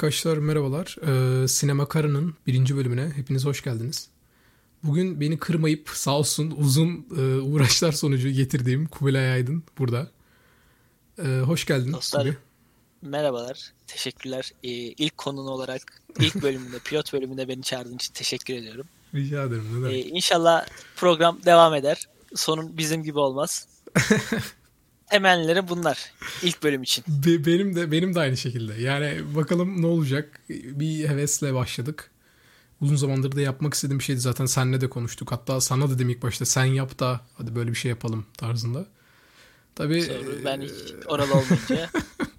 Arkadaşlar merhabalar. Ee, Sinema Kara'nın birinci bölümüne hepiniz hoş geldiniz. Bugün beni kırmayıp sağ olsun uzun e, uğraşlar sonucu getirdiğim Kubilay Aydın burada. Ee, hoş geldin. Dostlar Kubi. merhabalar. Teşekkürler. Ee, ilk konun olarak ilk bölümünde, pilot bölümünde beni çağırdığın için teşekkür ediyorum. Rica ederim. Ne demek. Ee, inşallah program devam eder. Sonun bizim gibi olmaz. temelleri bunlar ilk bölüm için. Be- benim de benim de aynı şekilde. Yani bakalım ne olacak. Bir hevesle başladık. Uzun zamandır da yapmak istediğim bir şeydi zaten seninle de konuştuk. Hatta sana dedim ilk başta sen yap da hadi böyle bir şey yapalım tarzında. Tabii Sonra ben hiç oralı olmayınca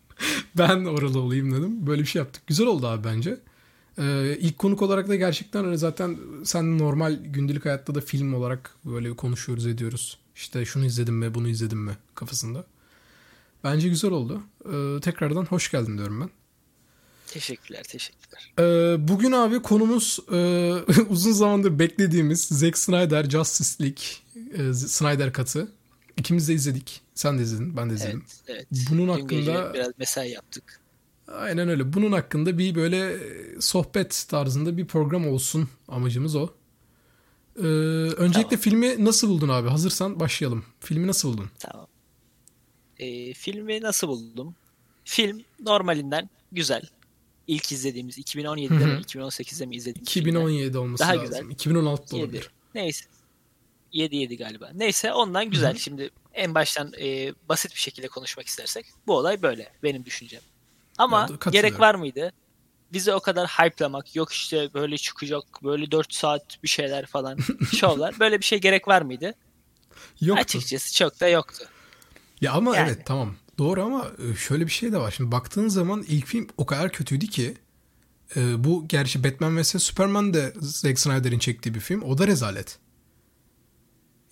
ben oralı olayım dedim. Böyle bir şey yaptık. Güzel oldu abi bence. Ee, ilk konuk olarak da gerçekten öyle zaten sen normal gündelik hayatta da film olarak böyle konuşuyoruz ediyoruz. İşte şunu izledim mi bunu izledim mi kafasında. Bence güzel oldu. Ee, tekrardan hoş geldin diyorum ben. Teşekkürler, teşekkürler. Ee, bugün abi konumuz e, uzun zamandır beklediğimiz Zack Snyder Justice League e, Snyder katı. İkimiz de izledik. Sen de izledin, ben de izledim. Evet, evet. Bunun Dün hakkında biraz mesai yaptık. Aynen öyle. Bunun hakkında bir böyle sohbet tarzında bir program olsun amacımız o. Ee, öncelikle tamam. filmi nasıl buldun abi? Hazırsan başlayalım. Filmi nasıl buldun? Tamam. Ee, filmi nasıl buldum? Film normalinden güzel. İlk izlediğimiz 2017'de mi 2018'de mi izledik? 2017 filmler. olması Daha lazım. Güzel. 2016'da olabilir. Neyse. 7 7 galiba. Neyse ondan güzel. Hı-hı. Şimdi en baştan e, basit bir şekilde konuşmak istersek bu olay böyle benim düşüncem. Ama gerek var mıydı? Bizi o kadar hype'lamak yok işte böyle çıkacak böyle 4 saat bir şeyler falan şovlar. Böyle bir şey gerek var mıydı? Yoktu. Açıkçası çok da yoktu. Ya ama yani. evet tamam doğru ama e, şöyle bir şey de var. Şimdi baktığın zaman ilk film o kadar kötüydü ki e, bu gerçi Batman vs Superman de Zack Snyder'in çektiği bir film. O da rezalet.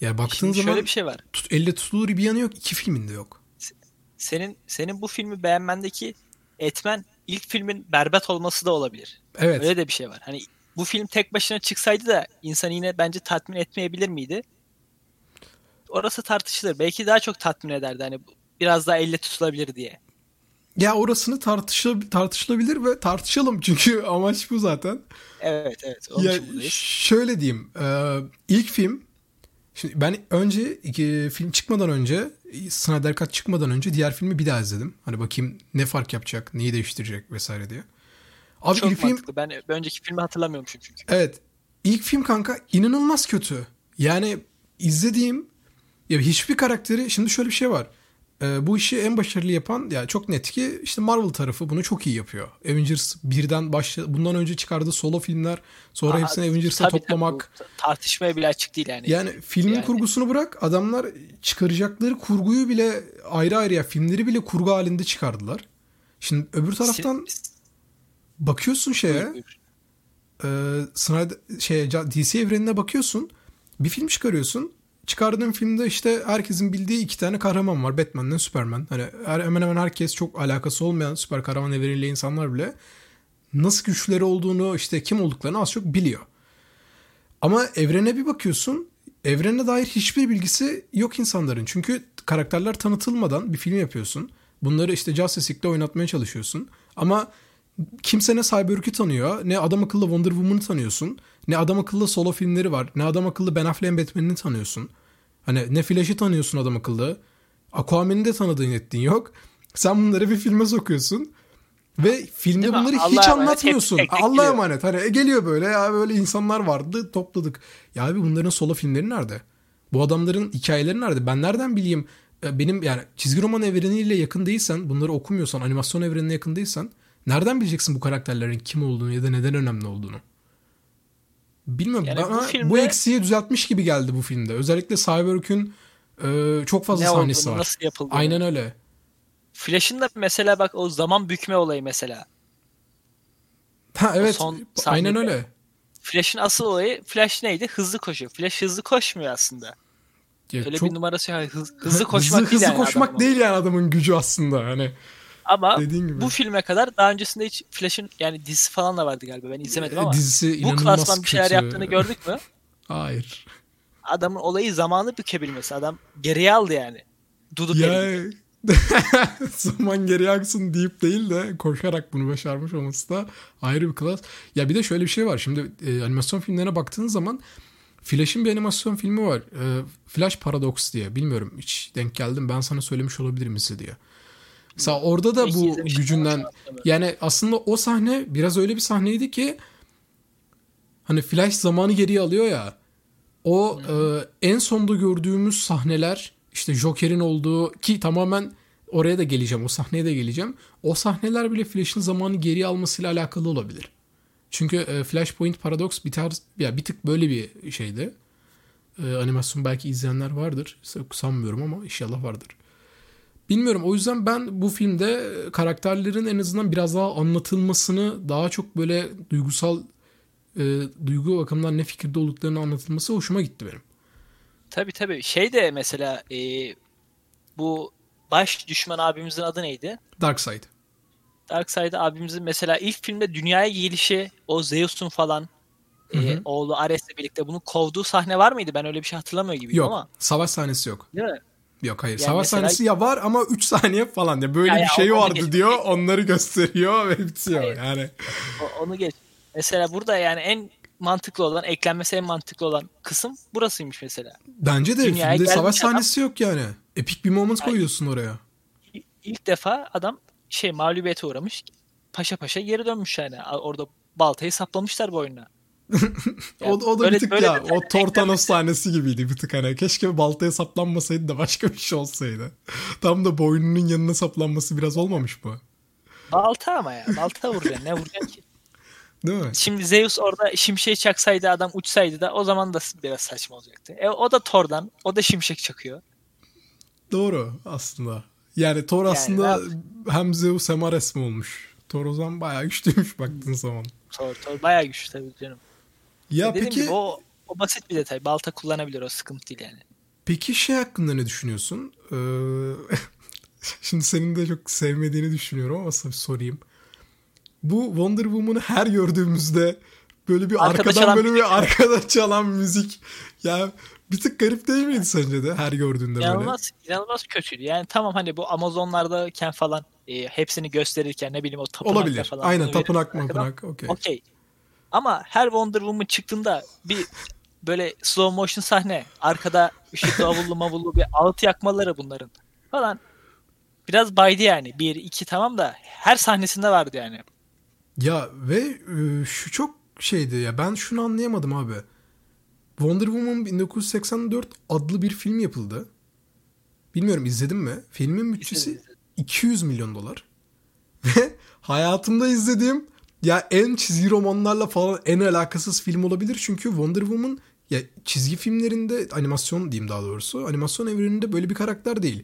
Ya baktığın Şimdi zaman şöyle bir şey var. Tut, elle tutulur bir yanı yok. iki filminde yok. Senin senin bu filmi beğenmendeki etmen ilk filmin berbat olması da olabilir. Evet. Öyle de bir şey var. Hani bu film tek başına çıksaydı da insan yine bence tatmin etmeyebilir miydi? Orası tartışılır. Belki daha çok tatmin ederdi. Hani biraz daha elle tutulabilir diye. Ya orasını tartışıl tartışılabilir ve tartışalım çünkü amaç bu zaten. Evet evet. Ya şöyle diyeyim. E, ilk film Şimdi ben önce iki, film çıkmadan önce Snyder Cut çıkmadan önce diğer filmi bir daha izledim. Hani bakayım ne fark yapacak, neyi değiştirecek vesaire diye. Abi Çok ilk mantıklı. Film, ben önceki filmi hatırlamıyormuşum çünkü. Evet. İlk film kanka inanılmaz kötü. Yani izlediğim ya hiçbir karakteri şimdi şöyle bir şey var. Ee, bu işi en başarılı yapan yani çok net ki işte Marvel tarafı bunu çok iyi yapıyor. Avengers birden başla bundan önce çıkardığı solo filmler sonra Aha, hepsini Avengers'a toplamak tabii, tartışmaya bile açık değil yani. Yani filmin yani. kurgusunu bırak adamlar çıkaracakları kurguyu bile ayrı ayrı ya filmleri bile kurgu halinde çıkardılar. Şimdi öbür taraftan bakıyorsun şeye e, Snyder şey DC evrenine bakıyorsun. Bir film çıkarıyorsun çıkardığım filmde işte herkesin bildiği iki tane kahraman var. Batman'le Superman. Hani hemen hemen herkes çok alakası olmayan süper kahraman evreniyle insanlar bile nasıl güçleri olduğunu işte kim olduklarını az çok biliyor. Ama evrene bir bakıyorsun evrene dair hiçbir bilgisi yok insanların. Çünkü karakterler tanıtılmadan bir film yapıyorsun. Bunları işte Justice League'de oynatmaya çalışıyorsun. Ama kimse ne Cyborg'u tanıyor, ne adam akıllı Wonder Woman'ı tanıyorsun, ne adam akıllı solo filmleri var, ne adam akıllı Ben Affleck'in Batman'ini tanıyorsun. Hani ne Flash'ı tanıyorsun adam akıllı. Aquaman'i de tanıdığın ettiğin yok. Sen bunları bir filme sokuyorsun. Ve filmde Değil bunları hiç anlatmıyorsun. Allah'a emanet. Hani e, geliyor böyle ya böyle insanlar vardı topladık. Ya abi bunların solo filmleri nerede? Bu adamların hikayeleri nerede? Ben nereden bileyim? Benim yani çizgi roman evreniyle yakın değilsen, bunları okumuyorsan, animasyon evrenine yakın değilsen nereden bileceksin bu karakterlerin kim olduğunu ya da neden önemli olduğunu? Bilmiyorum yani bana bu, filmde... bu eksiği düzeltmiş gibi geldi bu filmde. Özellikle Cyborg'un e, çok fazla ne sahnesi olduğunu, var. Nasıl yapıldı? Aynen öyle. Flash'ın da mesela bak o zaman bükme olayı mesela. Ha evet. son aynen öyle. Flash'ın asıl olayı Flash neydi? Hızlı koşuyor. Flash hızlı koşmuyor aslında. Ya Öyle çok... bir numarası yani hız, hızlı koşmak hızlı, değil hızlı yani koşmak değil yani adamın gücü aslında hani. Ama bu filme kadar daha öncesinde hiç Flash'ın yani dizisi falan da vardı galiba. Ben izlemedim e, ama. Dizisi bu klasman bir şeyler kötü. yaptığını gördük mü? Hayır. Adamın olayı zamanı bükebilmesi. Adam geriye aldı yani. Duduk ya, zaman geri aksın deyip değil de koşarak bunu başarmış olması da ayrı bir klas. Ya bir de şöyle bir şey var. Şimdi e, animasyon filmlerine baktığın zaman Flash'ın bir animasyon filmi var. E, Flash Paradox diye. Bilmiyorum hiç denk geldim. Ben sana söylemiş olabilirim size diye. Mesela orada da bu gücünden yani aslında o sahne biraz öyle bir sahneydi ki hani Flash zamanı geriye alıyor ya. O e, en sonda gördüğümüz sahneler işte Joker'in olduğu ki tamamen oraya da geleceğim. O sahneye de geleceğim. O sahneler bile Flash'ın zamanı geriye almasıyla alakalı olabilir. Çünkü e, Flashpoint Paradox bir tarz ya bir tık böyle bir şeydi. E, animasyon belki izleyenler vardır. Sanmıyorum ama inşallah vardır. Bilmiyorum o yüzden ben bu filmde karakterlerin en azından biraz daha anlatılmasını daha çok böyle duygusal e, duygu bakımından ne fikirde olduklarını anlatılması hoşuma gitti benim. Tabii tabii. Şey de mesela e, bu baş düşman abimizin adı neydi? Darkseid. Darkseid abimizin mesela ilk filmde dünyaya gelişi o Zeus'un falan E, oğlu Ares'le birlikte bunu kovduğu sahne var mıydı? Ben öyle bir şey hatırlamıyor gibiyim yok, ama. Yok. Savaş sahnesi yok. Değil mi? Yok hayır. Yani Savaş mesela... sahnesi ya var ama 3 saniye falan ya böyle ya bir ya, şey vardı geç, diyor. Onları gösteriyor ve bitiyor hayır. yani. O, onu geç. Mesela burada yani en mantıklı olan, eklenmesi en mantıklı olan kısım burasıymış mesela. Bence de Dünyaya filmde savaş sahnesi yok yani. Epik bir moment yani, koyuyorsun oraya. İlk defa adam şey mağlubiyete uğramış. Paşa paşa geri dönmüş yani. Orada baltayı saplamışlar boynuna. O, o da böyle, bir tık ya. O Tortanos sahnesi gibiydi bir tık hani. Keşke baltaya saplanmasaydı da başka bir şey olsaydı. Tam da boynunun yanına saplanması biraz olmamış bu. Balta ama ya. Balta vuracaksın. ne vuracaksın ki? Değil mi? Şimdi Zeus orada şimşek çaksaydı adam uçsaydı da o zaman da biraz saçma olacaktı. E, o da Thor'dan. O da şimşek çakıyor. Doğru aslında. Yani Thor yani aslında hem Zeus hem Ares mi olmuş? Thor o zaman bayağı güçlüymüş baktığın zaman. Thor, Thor bayağı güçlü tabii canım. Ya e peki gibi, o, o basit bir detay. Balta kullanabilir o sıkıntı değil yani. Peki şey hakkında ne düşünüyorsun? Ee, şimdi senin de çok sevmediğini düşünüyorum ama sorayım bu Wonder Woman'ı her gördüğümüzde böyle bir arkada arkadan böyle bir arkada çalan müzik ya bir tık garip değil miydi sence de her gördüğünde inanılmaz, böyle? İnanılmaz kötüydü. Yani tamam hani bu Amazonlardayken falan e, hepsini gösterirken ne bileyim o tapınakta Olabilir. falan. Aynen tapınak tapınak okey. Okey. Ama her Wonder Woman çıktığında bir böyle slow motion sahne arkada ışık davullu mavullu bir ağıt yakmaları bunların falan biraz baydı yani. Bir, iki tamam da her sahnesinde vardı yani. Ya ve e, şu çok şeydi ya ben şunu anlayamadım abi. Wonder Woman 1984 adlı bir film yapıldı. Bilmiyorum izledin mi? Filmin bütçesi 200 milyon dolar. Ve hayatımda izlediğim ya en çizgi romanlarla falan en alakasız film olabilir. Çünkü Wonder Woman ya çizgi filmlerinde animasyon diyeyim daha doğrusu. Animasyon evreninde böyle bir karakter değil.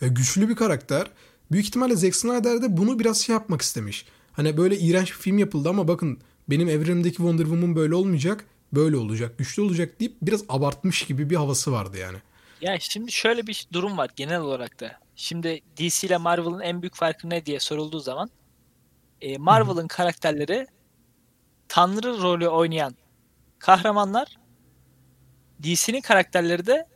Ya güçlü bir karakter. Büyük ihtimalle Zack Snyder de bunu biraz şey yapmak istemiş. Hani böyle iğrenç bir film yapıldı ama bakın benim evrenimdeki Wonder Woman böyle olmayacak. Böyle olacak, güçlü olacak deyip biraz abartmış gibi bir havası vardı yani. Ya şimdi şöyle bir durum var genel olarak da. Şimdi DC ile Marvel'ın en büyük farkı ne diye sorulduğu zaman e, Marvel'ın karakterleri tanrı rolü oynayan kahramanlar DC'nin karakterleri de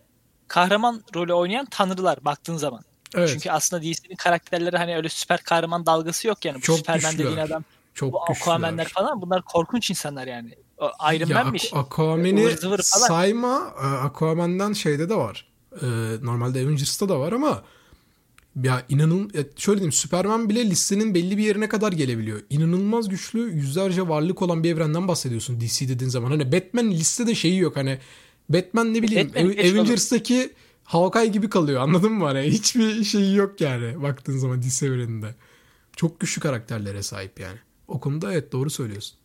kahraman rolü oynayan tanrılar baktığın zaman. Evet. Çünkü aslında DC'nin karakterleri hani öyle süper kahraman dalgası yok yani. Bu Çok Superman güçlüler. dediğin adam çok bu Aquaman'ler falan bunlar korkunç insanlar yani. O Iron ya, Man'miş. Aquaman'i sayma. E, Aquaman'dan şeyde de var. Ee, normalde Avengers'ta da var ama ya inanın şöyle diyeyim Superman bile listenin belli bir yerine kadar gelebiliyor. İnanılmaz güçlü yüzlerce varlık olan bir evrenden bahsediyorsun DC dediğin zaman. Hani Batman listede şeyi yok hani Batman ne bileyim Batman Avengers'taki Hawkeye gibi kalıyor anladın mı? Hani hiçbir şeyi yok yani baktığın zaman DC evreninde. Çok güçlü karakterlere sahip yani. O konuda evet doğru söylüyorsun.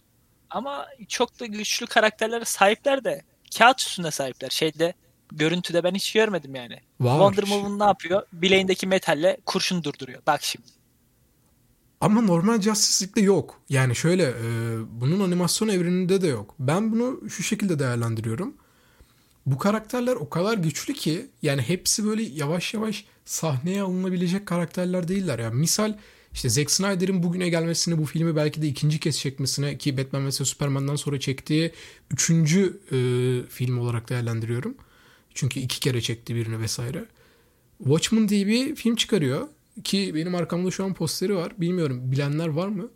Ama çok da güçlü karakterlere sahipler de kağıt üstünde sahipler. Şeyde görüntüde ben hiç görmedim yani. Var. Wonder Woman ne yapıyor? Bileğindeki metalle kurşun durduruyor. Bak şimdi. Ama normal Justice League'de yok. Yani şöyle e, bunun animasyon evreninde de yok. Ben bunu şu şekilde değerlendiriyorum bu karakterler o kadar güçlü ki yani hepsi böyle yavaş yavaş sahneye alınabilecek karakterler değiller. Yani misal işte Zack Snyder'in bugüne gelmesini bu filmi belki de ikinci kez çekmesine ki Batman vs Superman'dan sonra çektiği üçüncü e, film olarak değerlendiriyorum. Çünkü iki kere çekti birini vesaire. Watchmen diye bir film çıkarıyor. Ki benim arkamda şu an posteri var. Bilmiyorum bilenler var mı?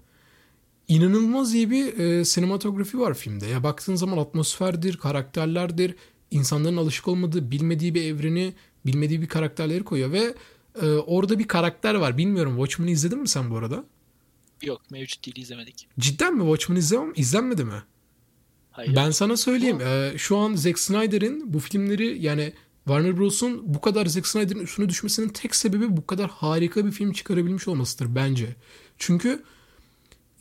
İnanılmaz iyi bir e, sinematografi var filmde. Ya baktığın zaman atmosferdir, karakterlerdir, insanların alışık olmadığı, bilmediği bir evreni, bilmediği bir karakterleri koyuyor ve e, orada bir karakter var. Bilmiyorum Watchmen'ı izledin mi sen bu arada? Yok mevcut değil izlemedik. Cidden mi Watchmen izlemem, izlenmedi mi? Hayır. Ben sana söyleyeyim. E, şu an Zack Snyder'in bu filmleri yani Warner Bros'un bu kadar Zack Snyder'in üstüne düşmesinin tek sebebi bu kadar harika bir film çıkarabilmiş olmasıdır bence. Çünkü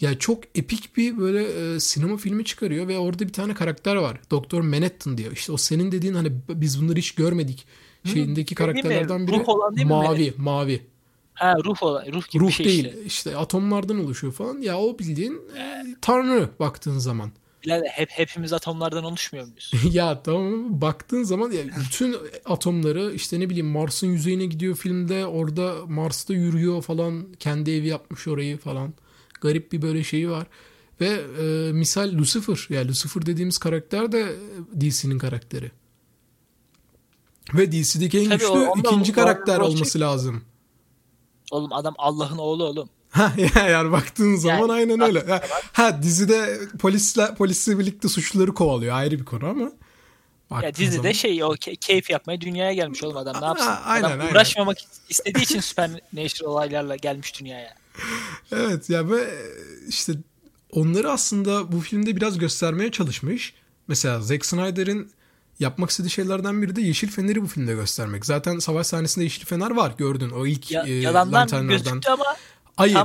ya çok epik bir böyle e, sinema filmi çıkarıyor ve orada bir tane karakter var. Doktor Manhattan diyor. İşte o senin dediğin hani biz bunları hiç görmedik şeyindeki Hı, karakterlerden biri. Mi? Mavi, mavi. Ha ruh olan, ruh gibi ruh bir şey değil. işte. işte atomlardan oluşuyor falan. Ya o bildiğin e, tanrı baktığın zaman. Bilal hep hepimiz atomlardan oluşmuyor muyuz? ya tamam baktığın zaman ya bütün atomları işte ne bileyim Mars'ın yüzeyine gidiyor filmde orada Mars'ta yürüyor falan kendi evi yapmış orayı falan. Garip bir böyle şeyi var. Ve e, misal Lucifer yani Lucifer dediğimiz karakter de DC'nin karakteri. Ve DC'deki en Tabii güçlü o, ikinci karakter olması lazım. Oğlum adam Allah'ın oğlu oğlum. Ha yani baktığın zaman yani, aynen öyle. Ha, ha dizide polisle polisle birlikte suçluları kovalıyor ayrı bir konu ama. Ya dizide zaman... şey o key- keyif yapmaya dünyaya gelmiş oğlum adam ne yapsın? Ha, aynen, adam aynen. uğraşmamak istediği için Supernatural olaylarla gelmiş dünyaya. evet ya ve işte onları aslında bu filmde biraz göstermeye çalışmış. Mesela Zack Snyder'in yapmak istediği şeylerden biri de Yeşil Fener'i bu filmde göstermek. Zaten savaş sahnesinde Yeşil Fener var gördün o ilk ya, e, yalandan gözüktü ama Hayır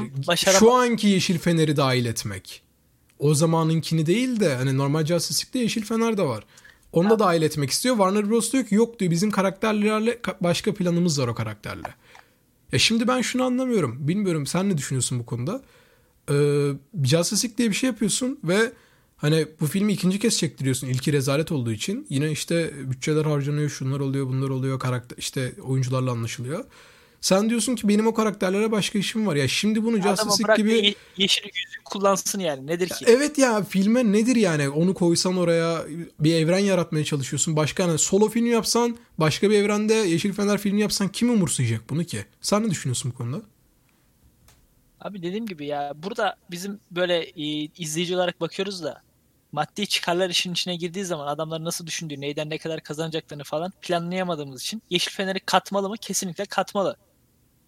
şu anki Yeşil Fener'i dahil etmek. O zamanınkini değil de hani normal Justice League'de Yeşil Fener de var. Onu da dahil etmek istiyor. Warner Bros diyor ki yok diyor bizim karakterlerle başka planımız var o karakterle. Ya şimdi ben şunu anlamıyorum. Bilmiyorum sen ne düşünüyorsun bu konuda? Ee, Justice League diye bir şey yapıyorsun ve hani bu filmi ikinci kez çektiriyorsun ilki rezalet olduğu için. Yine işte bütçeler harcanıyor, şunlar oluyor, bunlar oluyor, karakter işte oyuncularla anlaşılıyor. Sen diyorsun ki benim o karakterlere başka işim var. Ya şimdi bunu Justice League gibi... Ye- yeşil yüzük kullansın yani nedir ki? Evet ya filme nedir yani onu koysan oraya bir evren yaratmaya çalışıyorsun. Başka hani solo film yapsan başka bir evrende Yeşil Fener filmi yapsan kim umursayacak bunu ki? Sen ne düşünüyorsun bu konuda? Abi dediğim gibi ya burada bizim böyle e, izleyici olarak bakıyoruz da maddi çıkarlar işin içine girdiği zaman adamların nasıl düşündüğü, neyden ne kadar kazanacaklarını falan planlayamadığımız için Yeşil Fener'i katmalı mı? Kesinlikle katmalı.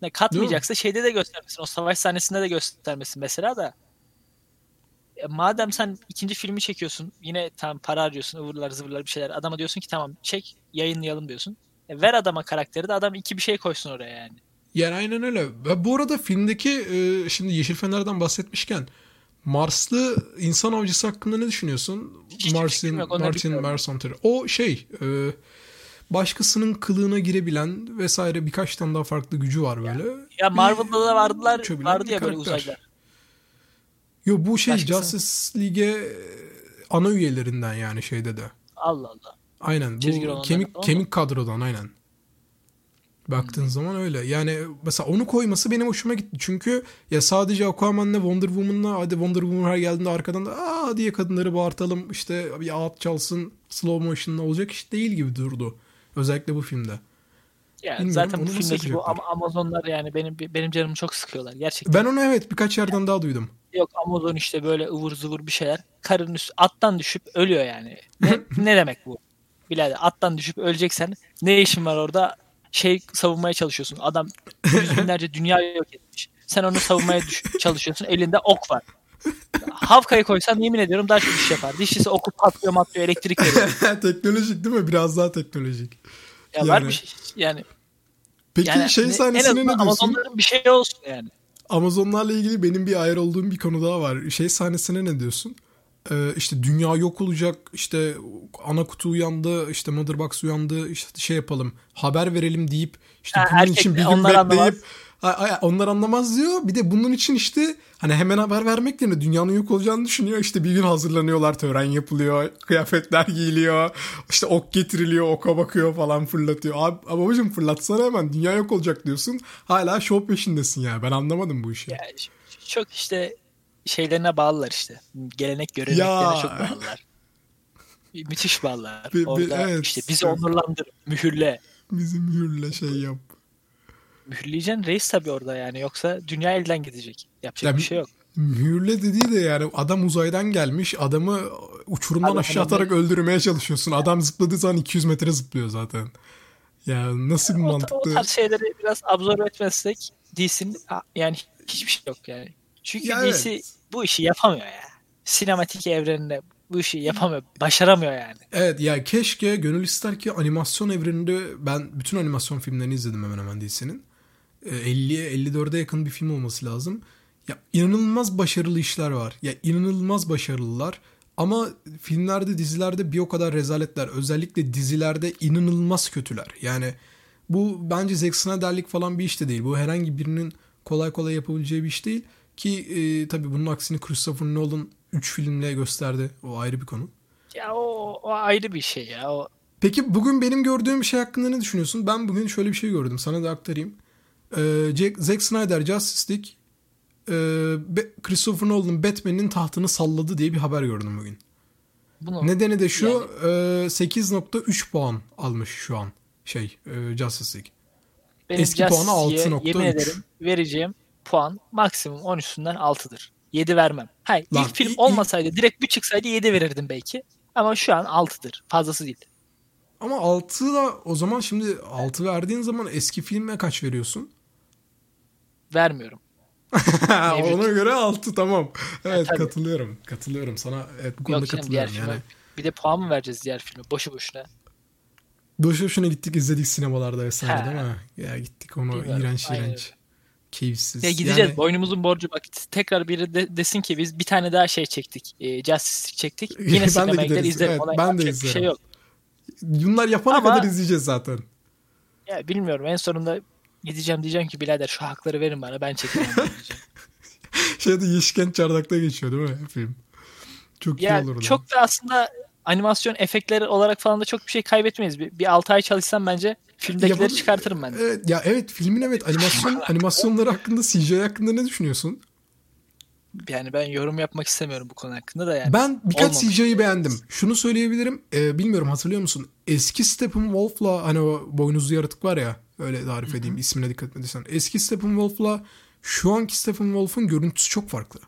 Ne katmayacaksa şeyde de göstermesin. O savaş sahnesinde de göstermesin mesela da. E, madem sen ikinci filmi çekiyorsun yine tam para harcıyorsun ıvırlar zıvırlar bir şeyler. Adama diyorsun ki tamam çek yayınlayalım diyorsun. E, ver adama karakteri de adam iki bir şey koysun oraya yani. Yani aynen öyle. Ve bu arada filmdeki e, şimdi Yeşil Fener'den bahsetmişken Marslı insan avcısı hakkında ne düşünüyorsun? Hiç Martin, Martin Mersanter. O şey e, başkasının kılığına girebilen vesaire birkaç tane daha farklı gücü var böyle. Ya, ya Marvel'da da vardılar vardı ya böyle uzaylılar. Yo bu şey Başkası. Justice League'e ana üyelerinden yani şeyde de. Allah Allah. Aynen bu kemik kemik kadrodan aynen. Baktığın hmm. zaman öyle. Yani mesela onu koyması benim hoşuma gitti. Çünkü ya sadece Aquaman'la Wonder Woman'la hadi Wonder Woman her geldiğinde arkadan da aa diye kadınları bağırtalım işte bir ağıt çalsın slow motion'la olacak iş değil gibi durdu. Özellikle bu filmde. Ya zaten bu filmdeki bu Amazonlar yani benim benim canımı çok sıkıyorlar gerçekten. Ben onu evet birkaç yerden yani, daha duydum. Yok Amazon işte böyle ıvır zıvır bir şeyler. Karın üstü attan düşüp ölüyor yani. Ne, ne demek bu? Birader attan düşüp öleceksen ne işin var orada? Şey savunmaya çalışıyorsun. Adam yüz binlerce dünya yok etmiş. Sen onu savunmaya düş- çalışıyorsun. Elinde ok var. Havkayı koysan yemin ediyorum daha çok iş yapar. Dişlisi oku patlıyor matlıyor elektrik veriyor. teknolojik değil mi? Biraz daha teknolojik. Ya yani. var bir şey yani. Peki yani, şey sahnesine ne diyorsun? Amazonların bir şey olsun yani. Amazonlarla ilgili benim bir ayar olduğum bir konu daha var. Şey sahnesine ne diyorsun? Ee, işte dünya yok olacak işte ana kutu uyandı işte Motherbox uyandı işte şey yapalım haber verelim deyip işte ha, bunun erkek, için bir gün bekleyip anlamaz onlar anlamaz diyor. Bir de bunun için işte hani hemen haber vermek yerine dünyanın yok olacağını düşünüyor. İşte bir gün hazırlanıyorlar, tören yapılıyor, kıyafetler giyiliyor, işte ok getiriliyor, oka bakıyor falan fırlatıyor. Abi babacım fırlatsana hemen dünya yok olacak diyorsun. Hala şov peşindesin ya. Ben anlamadım bu işi. Ya, çok işte şeylerine bağlılar işte. Gelenek göreneklerine çok bağlılar. Müthiş bağlılar. Orada evet. işte bizi onurlandır, mühürle. Bizi mühürle şey yap. Mühürleyeceksin reis tabii orada yani. Yoksa dünya elden gidecek. Yapacak ya, bir şey yok. Mühürle dediği de yani adam uzaydan gelmiş. Adamı uçurumdan Abi, aşağı atarak öldürmeye çalışıyorsun. Adam zıpladığı zaman 200 metre zıplıyor zaten. Ya nasıl bir mantıklı. O, o tarz şeyleri biraz absorbe etmezsek DC'nin yani hiçbir şey yok yani. Çünkü ya DC evet. bu işi yapamıyor ya. Sinematik evreninde bu işi yapamıyor. Başaramıyor yani. Evet ya keşke gönül ister ki animasyon evreninde ben bütün animasyon filmlerini izledim hemen hemen DC'nin. 50'ye 54'e yakın bir film olması lazım. Ya inanılmaz başarılı işler var. Ya inanılmaz başarılılar. Ama filmlerde, dizilerde bir o kadar rezaletler. Özellikle dizilerde inanılmaz kötüler. Yani bu bence Zack Snyder'lik falan bir iş de değil. Bu herhangi birinin kolay kolay yapabileceği bir iş değil. Ki e, tabii bunun aksini Christopher Nolan 3 filmle gösterdi. O ayrı bir konu. Ya o, o ayrı bir şey ya. O... Peki bugün benim gördüğüm şey hakkında ne düşünüyorsun? Ben bugün şöyle bir şey gördüm. Sana da aktarayım. Ee, Jack, Zack Snyder Justice League e, Christopher Nolan'ın Batman'in tahtını salladı diye bir haber gördüm bugün. Bunu, Nedeni de şu yani... e, 8.3 puan almış şu an şey e, Justice League. Benim Eski puanı 6.3. Yemin ederim vereceğim puan maksimum 10 üstünden 6'dır. 7 vermem. Hayır Lan, ilk film olmasaydı direkt bir çıksaydı 7 verirdim belki. Ama şu an 6'dır. Fazlası değil. Ama 6 da o zaman şimdi 6 verdiğin zaman eski filme kaç veriyorsun? Vermiyorum. Ona göre 6 tamam. Evet ha, katılıyorum. Katılıyorum sana. Evet bu konuda Yok, katılıyorum yani. Filme, bir de puan mı vereceğiz diğer filme? Boşu boşuna. Boşu boşuna gittik izledik sinemalarda vesaire değil mi? Ya gittik onu Bilmiyorum. iğrenç iğrenç. Keyifsiz. Ya gideceğiz. Yani... Boynumuzun borcu bak tekrar biri de, desin ki biz bir tane daha şey çektik. E, Justice çektik. Yine sinemaya gider izlerim. Evet, Ona ben de izlerim. Bir şey yok. Bunlar yapana Ama, kadar izleyeceğiz zaten. Ya bilmiyorum en sonunda gideceğim diyeceğim ki birader şu hakları verin bana ben çekeceğim diyeceğim. Şeyde Yeşken Çardak'ta geçiyor değil mi film? Çok ya, iyi olur. Çok da aslında animasyon efektleri olarak falan da çok bir şey kaybetmeyiz. Bir, bir 6 ay çalışsam bence filmdekileri ya, çıkartırım ben. Evet, ya evet filmin evet animasyon animasyonları hakkında CGI hakkında ne düşünüyorsun? Yani ben yorum yapmak istemiyorum bu konu hakkında da yani. Ben birkaç CGI'yi beğendim. Şunu söyleyebilirim. E, bilmiyorum hatırlıyor musun? Eski Steppenwolf'la hani o boynuzlu yaratık var ya öyle tarif edeyim Hı-hı. ismine dikkat etmediysen. Eski Steppenwolf'la şu anki Steppenwolf'un görüntüsü çok farklı.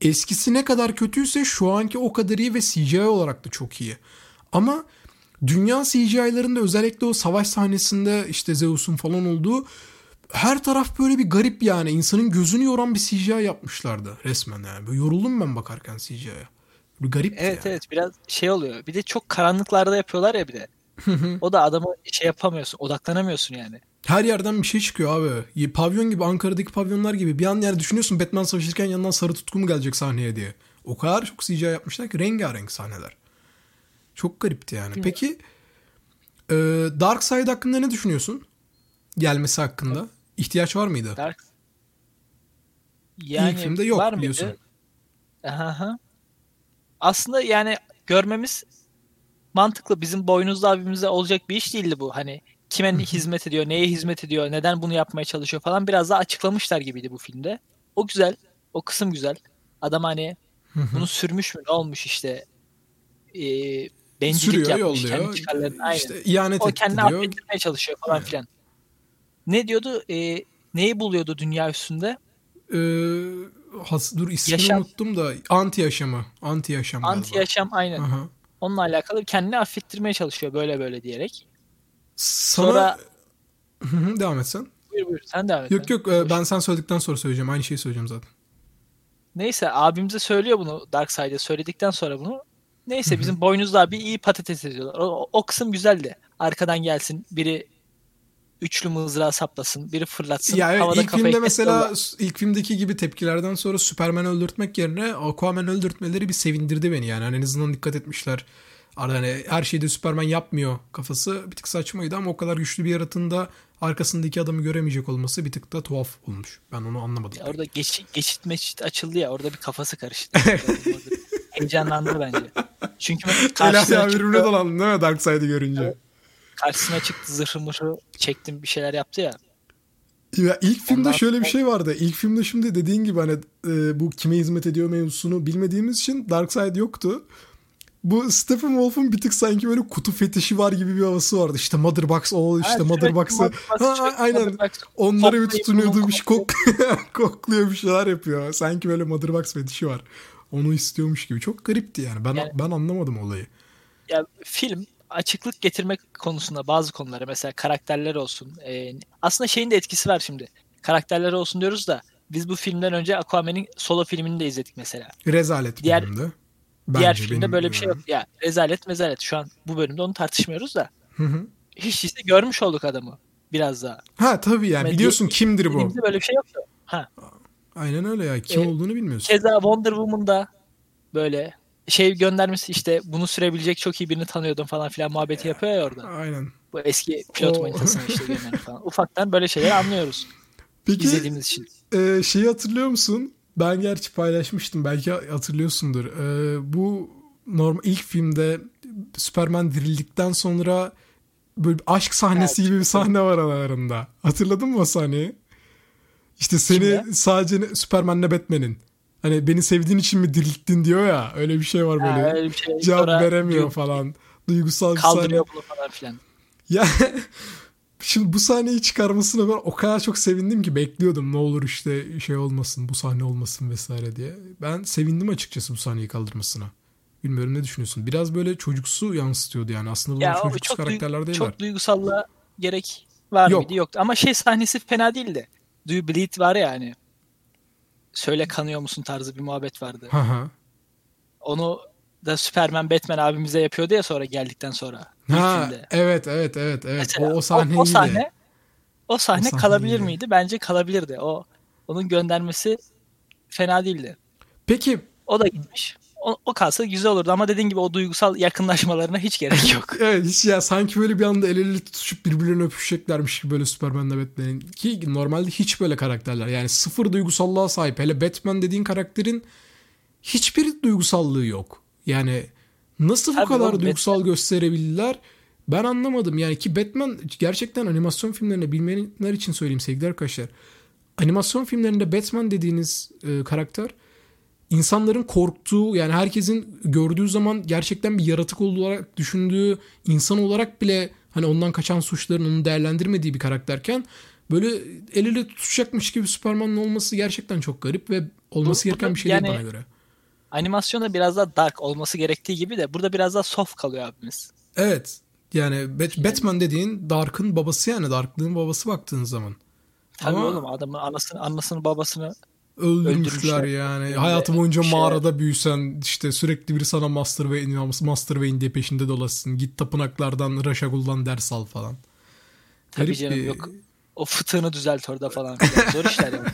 Eskisi ne kadar kötüyse şu anki o kadar iyi ve CGI olarak da çok iyi. Ama dünya CGI'larında özellikle o savaş sahnesinde işte Zeus'un falan olduğu her taraf böyle bir garip yani. insanın gözünü yoran bir CGI yapmışlardı resmen yani. Böyle yoruldum ben bakarken CGI'ye. Bir garip Evet yani. evet biraz şey oluyor. Bir de çok karanlıklarda yapıyorlar ya bir de. O da adamı şey yapamıyorsun. Odaklanamıyorsun yani. Her yerden bir şey çıkıyor abi. Pavyon gibi Ankara'daki pavyonlar gibi. Bir an yani düşünüyorsun Batman savaşırken yanından sarı tutku mu gelecek sahneye diye. O kadar çok CGI yapmışlar ki rengarenk sahneler. Çok garipti yani. Bilmiyorum. Peki e, Dark Side hakkında ne düşünüyorsun? Gelmesi hakkında. İhtiyaç var mıydı? Dark yani İlk filmde yok var biliyorsun. Aha. Aslında yani görmemiz mantıklı. Bizim boynuzlu abimizde olacak bir iş değildi bu. Hani kime hizmet ediyor, neye hizmet ediyor, neden bunu yapmaya çalışıyor falan biraz daha açıklamışlar gibiydi bu filmde. O güzel. O kısım güzel. Adam hani bunu sürmüş mü ne olmuş işte e, bencillik Sürüyor, yapmış yolluyor. kendi çıkarlarını. Aynen. İşte ihanet o kendini affettirmeye çalışıyor falan filan. Ne diyordu? E, neyi buluyordu dünya üstünde? Ee, has, dur ismini yaşam. unuttum da anti yaşamı. Anti yaşam. Anti yaşam aynen. Aha. Onunla alakalı kendini affettirmeye çalışıyor böyle böyle diyerek. Sana... Sonra devam etsen. Buyur buyur sen devam et. Yok yok buyur. ben sen söyledikten sonra söyleyeceğim. Aynı şeyi söyleyeceğim zaten. Neyse abimize söylüyor bunu Darkseid'e söyledikten sonra bunu. Neyse bizim boynuzlar bir iyi patates ediyorlar. O, o kısım güzeldi. Arkadan gelsin biri üçlü mızrağı saplasın, biri fırlatsın. Ya evet, havada ilk filmde mesela kesiyorlar. ilk filmdeki gibi tepkilerden sonra Superman öldürtmek yerine Aquaman öldürtmeleri bir sevindirdi beni yani. Hani en azından dikkat etmişler. Hani her şeyde Superman yapmıyor kafası bir tık saçmaydı ama o kadar güçlü bir yaratığın da arkasındaki adamı göremeyecek olması bir tık da tuhaf olmuş. Ben onu anlamadım. Ya orada geçit, geçit meçit açıldı ya orada bir kafası karıştı. Heyecanlandı bence. Çünkü karşısına çıktı. dolandın değil mi Darkseid'i görünce? Evet karşısına çıktı zırhı mırhı çektim bir şeyler yaptı ya. Ya ilk filmde Ondan şöyle bir şey vardı. İlk filmde şimdi dediğin gibi hani e, bu kime hizmet ediyor mevzusunu bilmediğimiz için Darkseid yoktu. bu Stephen Wolf'un bir tık sanki böyle kutu fetişi var gibi bir havası vardı. İşte Mother Box o işte evet, Mother Box'ı. aynen. Onları bir tutunuyordu bir şey kok kokluyor bir şeyler yapıyor. Sanki böyle Mother Box fetişi var. Onu istiyormuş gibi. Çok garipti yani. Ben yani, ben anlamadım olayı. Ya film açıklık getirmek konusunda bazı konulara mesela karakterler olsun. E, aslında şeyin de etkisi var şimdi. Karakterler olsun diyoruz da biz bu filmden önce Aquaman'in solo filmini de izledik mesela. Rezalet Diğer, filmdi. Bence Diğer filmde böyle bir şey yok. Ya rezalet mezalet. Şu an bu bölümde onu tartışmıyoruz da. Hı hı. Hiç değilse görmüş olduk adamı biraz daha. Ha tabii yani biliyorsun diye, kimdir bu. böyle bir şey yoktu. Ha. Aynen öyle ya. Kim ee, olduğunu bilmiyorsun. Keza Wonder Woman'da böyle şey göndermesi işte bunu sürebilecek çok iyi birini tanıyordum falan filan muhabbeti yapıyor ya orada. Aynen. Bu eski pilot o... manitasını işte gönderen falan. Ufaktan böyle şeyler anlıyoruz. Peki, izlediğimiz için. E, şeyi hatırlıyor musun? Ben gerçi paylaşmıştım. Belki hatırlıyorsundur. E, bu normal ilk filmde Superman dirildikten sonra böyle bir aşk sahnesi evet, gibi bir sahne var aralarında. Hatırladın mı o sahneyi? İşte seni Kimde? sadece Superman'le Batman'in. Hani beni sevdiğin için mi dirilttin diyor ya. Öyle bir şey var böyle. Ha, öyle bir şey. Cevap Sonra veremiyor diyor, falan. Duygusal bir sahne. Kaldırıyor bunu falan filan. Ya Şimdi bu sahneyi çıkarmasına ben o kadar çok sevindim ki bekliyordum ne olur işte şey olmasın bu sahne olmasın vesaire diye. Ben sevindim açıkçası bu sahneyi kaldırmasına. Bilmiyorum ne düşünüyorsun? Biraz böyle çocuksu yansıtıyordu yani. Aslında bunlar ya çocuksu karakterler değiller. Çok duygusalla gerek var Yok. mıydı? Yoktu. Ama şey sahnesi fena değildi. Do you bleed var ya hani. Söyle kanıyor musun tarzı bir muhabbet vardı. Hı hı. Onu da Superman Batman abimize yapıyordu ya sonra geldikten sonra. Ha, evet evet evet evet. Mesela, o, o sahne o, o sahne o sahne, o sahne kalabilir iyiydi. miydi? Bence kalabilirdi. O onun göndermesi fena değildi. Peki o da gitmiş. O, o kalsa güzel olurdu ama dediğin gibi o duygusal yakınlaşmalarına hiç gerek yok. evet hiç ya sanki böyle bir anda el ele tutuşup birbirlerini öpüşeceklermiş gibi böyle Superman'le Batman'in ki normalde hiç böyle karakterler yani sıfır duygusallığa sahip hele Batman dediğin karakterin hiçbir duygusallığı yok. Yani nasıl bu kadar oğlum, duygusal Batman... gösterebilirler? Ben anlamadım. Yani ki Batman gerçekten animasyon filmlerinde bilmeyenler için söyleyeyim sevgili arkadaşlar. Animasyon filmlerinde Batman dediğiniz e, karakter insanların korktuğu yani herkesin gördüğü zaman gerçekten bir yaratık olarak düşündüğü insan olarak bile hani ondan kaçan suçların onu değerlendirmediği bir karakterken böyle el ele tutuşacakmış gibi Superman'ın olması gerçekten çok garip ve olması gereken bir şey yani, değil bana göre animasyonda biraz daha dark olması gerektiği gibi de burada biraz daha soft kalıyor abimiz. Evet. Yani Batman dediğin Dark'ın babası yani Dark'lığın babası baktığın zaman. Tabii Ama oğlum adamın anasını, anasını babasını öldürmüşler yani. Hayatı boyunca şey... mağarada büyüsen işte sürekli bir sana Master Wayne, Master Wayne diye peşinde dolaşsın. Git tapınaklardan Raşagul'dan ders al falan. Tabii Garip canım bir... yok. O fıtığını düzelt orada falan. Zor işler yani.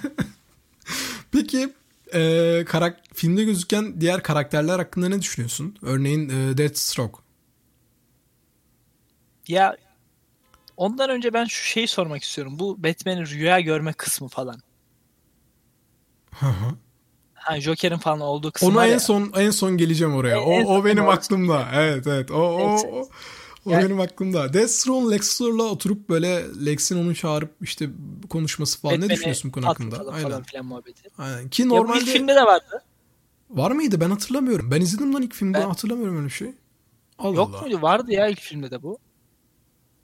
Peki e, karak filmde gözüken diğer karakterler hakkında ne düşünüyorsun? Örneğin e, Deathstroke. Ya ondan önce ben şu şeyi sormak istiyorum. Bu Batman'in rüya görme kısmı falan. Hı hı. Ha Joker'in falan olduğu kısım Ona en ya. son en son geleceğim oraya. En, o en o benim aklımda. Evet evet. O o, o o yani, benim aklımda. Deathstroke'un Lex Luthor'la oturup böyle Lex'in onu çağırıp işte konuşması falan. Ne düşünüyorsun konu hakkında? Falan Aynen. filan muhabbeti. Aynen. Ki normalde... Ya ilk filmde de vardı. Var mıydı? Ben hatırlamıyorum. Ben izledim lan ilk filmde. Ben... Hatırlamıyorum öyle bir şey. Allah Yok Allah. muydu? Vardı ya ilk filmde de bu.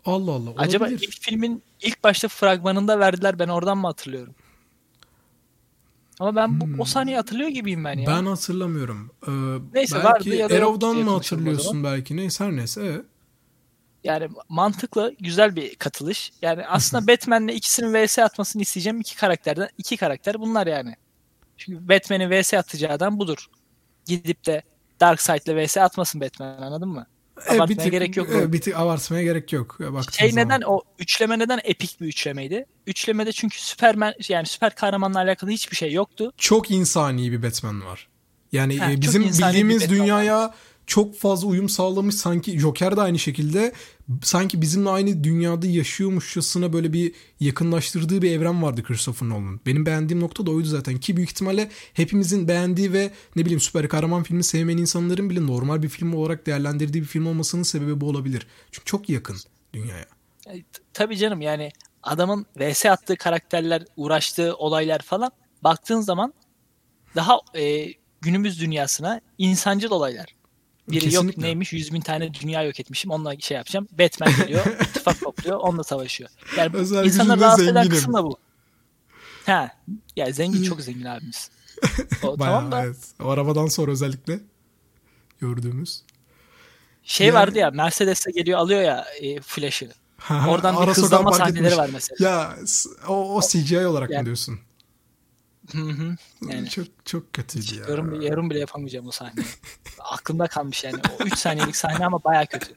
Allah Allah. Olabilir. Acaba ilk filmin ilk başta fragmanında verdiler. Ben oradan mı hatırlıyorum? Ama ben bu, hmm. o sahneyi hatırlıyor gibiyim ben ya. Ben hatırlamıyorum. Ee, Neyse belki vardı ya da Arrow'dan mı hatırlıyorsun belki? Neyse her neyse. Evet. Yani mantıklı, güzel bir katılış. Yani aslında Batman'le ikisinin vs atmasını isteyeceğim iki karakterden. iki karakter bunlar yani. Çünkü Batman'in vs atacağı adam budur. Gidip de Darkseid'le vs atmasın Batman anladın mı? Abartmaya evet, tık, gerek yok. Evet, bir tık abartmaya gerek yok. Şey zaman. neden o üçleme neden epik bir üçlemeydi? Üçlemede çünkü Superman yani süper kahramanla alakalı hiçbir şey yoktu. Çok insani bir Batman var. Yani ha, e, bizim bildiğimiz dünyaya var çok fazla uyum sağlamış sanki Joker de aynı şekilde sanki bizimle aynı dünyada yaşıyormuşçasına böyle bir yakınlaştırdığı bir evren vardı Christopher Nolan'ın. Benim beğendiğim nokta da oydu zaten ki büyük ihtimalle hepimizin beğendiği ve ne bileyim süper kahraman filmi sevmeyen insanların bile normal bir film olarak değerlendirdiği bir film olmasının sebebi bu olabilir. Çünkü çok yakın dünyaya. E, tabii canım yani adamın vs attığı karakterler, uğraştığı olaylar falan baktığın zaman daha e, günümüz dünyasına insancıl olaylar. Biri Kesinlikle. yok neymiş 100 bin tane dünya yok etmişim onunla şey yapacağım. Batman geliyor ittifak topluyor onunla savaşıyor. Yani Özel insanlar rahatsız eden kısım da bu. Ha, ya zengin çok zengin abimiz. O, Bayağı, tamam da. Evet. O arabadan sonra özellikle gördüğümüz. Şey yani... vardı ya Mercedes'e geliyor alıyor ya e, Flash'ı. Oradan bir hızlanma sahneleri var mesela. Ya o, o CGI olarak yani, mı diyorsun? Hı hı. Yani, çok çok kötüydü ya. Yorum, yorum bile yapamayacağım o sahneyi. Aklımda kalmış yani. O 3 saniyelik sahne ama baya kötü.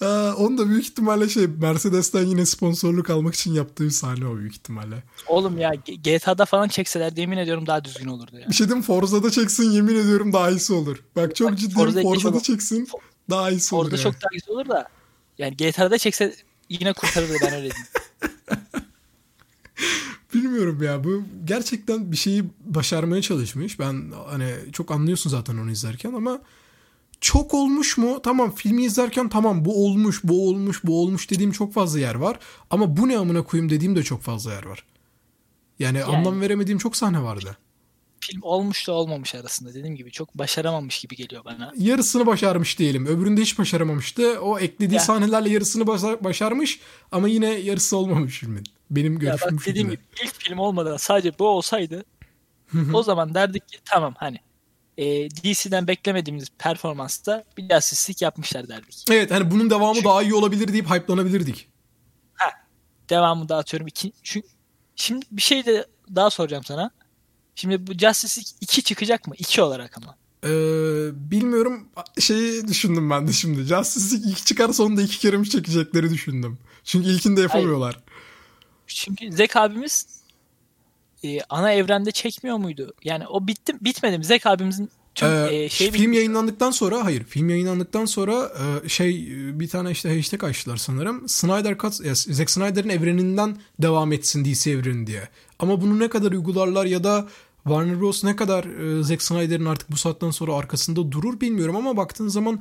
Aa, onu da büyük ihtimalle şey Mercedes'ten yine sponsorluk almak için yaptığı sahne o büyük ihtimalle. Oğlum ya GTA'da falan çekseler yemin ediyorum daha düzgün olurdu ya. Bir şey diyeyim Forza'da çeksin yemin ediyorum daha iyisi olur. Bak çok ciddi Forza Forza'da çeksin daha iyisi olur. Forza yani. çok daha iyisi olur da yani GTA'da çekse yine kurtarırdı ben öyle diyeyim. Bilmiyorum ya bu gerçekten bir şeyi başarmaya çalışmış. Ben hani çok anlıyorsun zaten onu izlerken ama çok olmuş mu? Tamam filmi izlerken tamam bu olmuş, bu olmuş, bu olmuş dediğim çok fazla yer var. Ama bu ne amına koyayım dediğim de çok fazla yer var. Yani, yani anlam veremediğim çok sahne vardı. Film olmuş da olmamış arasında dediğim gibi çok başaramamış gibi geliyor bana. Yarısını başarmış diyelim. Öbüründe hiç başaramamıştı. O eklediği ya. sahnelerle yarısını başarmış ama yine yarısı olmamış filmin. Benim görüşüm ya bak, dediğim gibi ilk film olmadan sadece bu olsaydı o zaman derdik ki tamam hani e, DC'den beklemediğimiz performansta bir asistlik yapmışlar derdik. Evet hani bunun devamı çünkü, daha iyi olabilir deyip hype'lanabilirdik. Ha, devamı da atıyorum. Iki, çünkü, şimdi bir şey de daha soracağım sana. Şimdi bu Justice League 2 çıkacak mı? 2 olarak ama. Ee, bilmiyorum şeyi düşündüm ben de şimdi. Justice League 2 çıkarsa onu da iki kere mi çekecekleri düşündüm. Çünkü ilkinde yapamıyorlar. Hayır. Çünkü Zek abimiz e, ana evrende çekmiyor muydu? Yani o bitti bitmedi mi? Zek abimizin tüm ee, e, şey film yayınlandıktan sonra hayır film yayınlandıktan sonra e, şey bir tane işte hashtag açtılar sanırım. Snyder Cut ya, Zack Snyder'ın evreninden devam etsin DC evreni diye. Ama bunu ne kadar uygularlar ya da Warner Bros ne kadar e, Zack Snyder'ın artık bu saatten sonra arkasında durur bilmiyorum ama baktığın zaman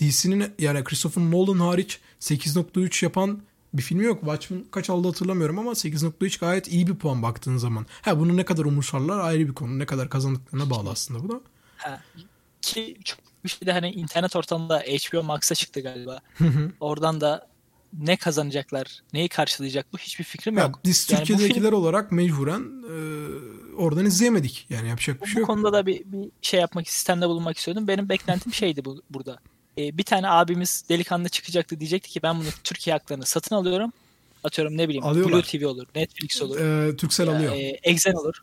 DC'nin yani Christopher Nolan hariç 8.3 yapan bir filmi yok. Watchmen kaç aldı hatırlamıyorum ama 8.3 gayet iyi bir puan baktığın zaman. Ha bunu ne kadar umursarlar ayrı bir konu. Ne kadar kazandıklarına bağlı aslında bu da. Ha. Ki çok bir şey de hani internet ortamında HBO Max'a çıktı galiba. Oradan da ne kazanacaklar, neyi karşılayacak bu hiçbir fikrim yok. Ya, biz yani Türkiye'dekiler film, olarak mecburen e, oradan izleyemedik. Yani yapacak bir şey bu yok. Bu konuda da bir, bir şey yapmak, sistemde bulunmak istiyordum. Benim beklentim şeydi bu, burada e, bir tane abimiz delikanlı çıkacaktı diyecekti ki ben bunu Türkiye haklarını satın alıyorum. Atıyorum ne bileyim Alıyorlar. Blue TV olur, Netflix olur. Ee, Turkcell alıyor. E, Exen olur.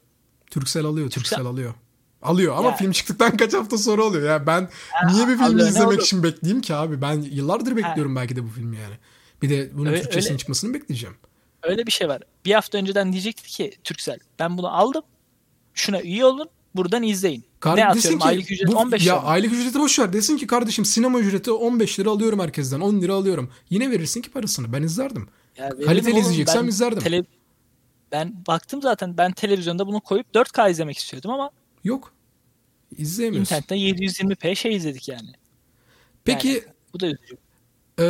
Turkcell alıyor, Turkcell, Turkcell alıyor. Alıyor ama ya. film çıktıktan kaç hafta sonra oluyor. Ya ben ha, niye bir filmi izlemek için bekleyeyim ki abi? Ben yıllardır bekliyorum ha. belki de bu filmi yani. Bir de bunun öyle, Türkçesinin öyle, çıkmasını bekleyeceğim. Öyle bir şey var. Bir hafta önceden diyecekti ki Turkcell ben bunu aldım. Şuna üye olun. Buradan izleyin. Kar- ne atıyorum ki, aylık ücret bu, 15 lira. Ya aylık ücreti boş ver. Desin ki kardeşim sinema ücreti 15 lira alıyorum herkesten. 10 lira alıyorum. Yine verirsin ki parasını. Ben izlerdim. Kaliteli izleyeceksem ben izlerdim. Tele- ben baktım zaten ben televizyonda bunu koyup 4K izlemek istiyordum ama yok. İzleyemiyorsun. İnternetten 720p şey izledik yani. Peki yani, bu da üzücü. Ee,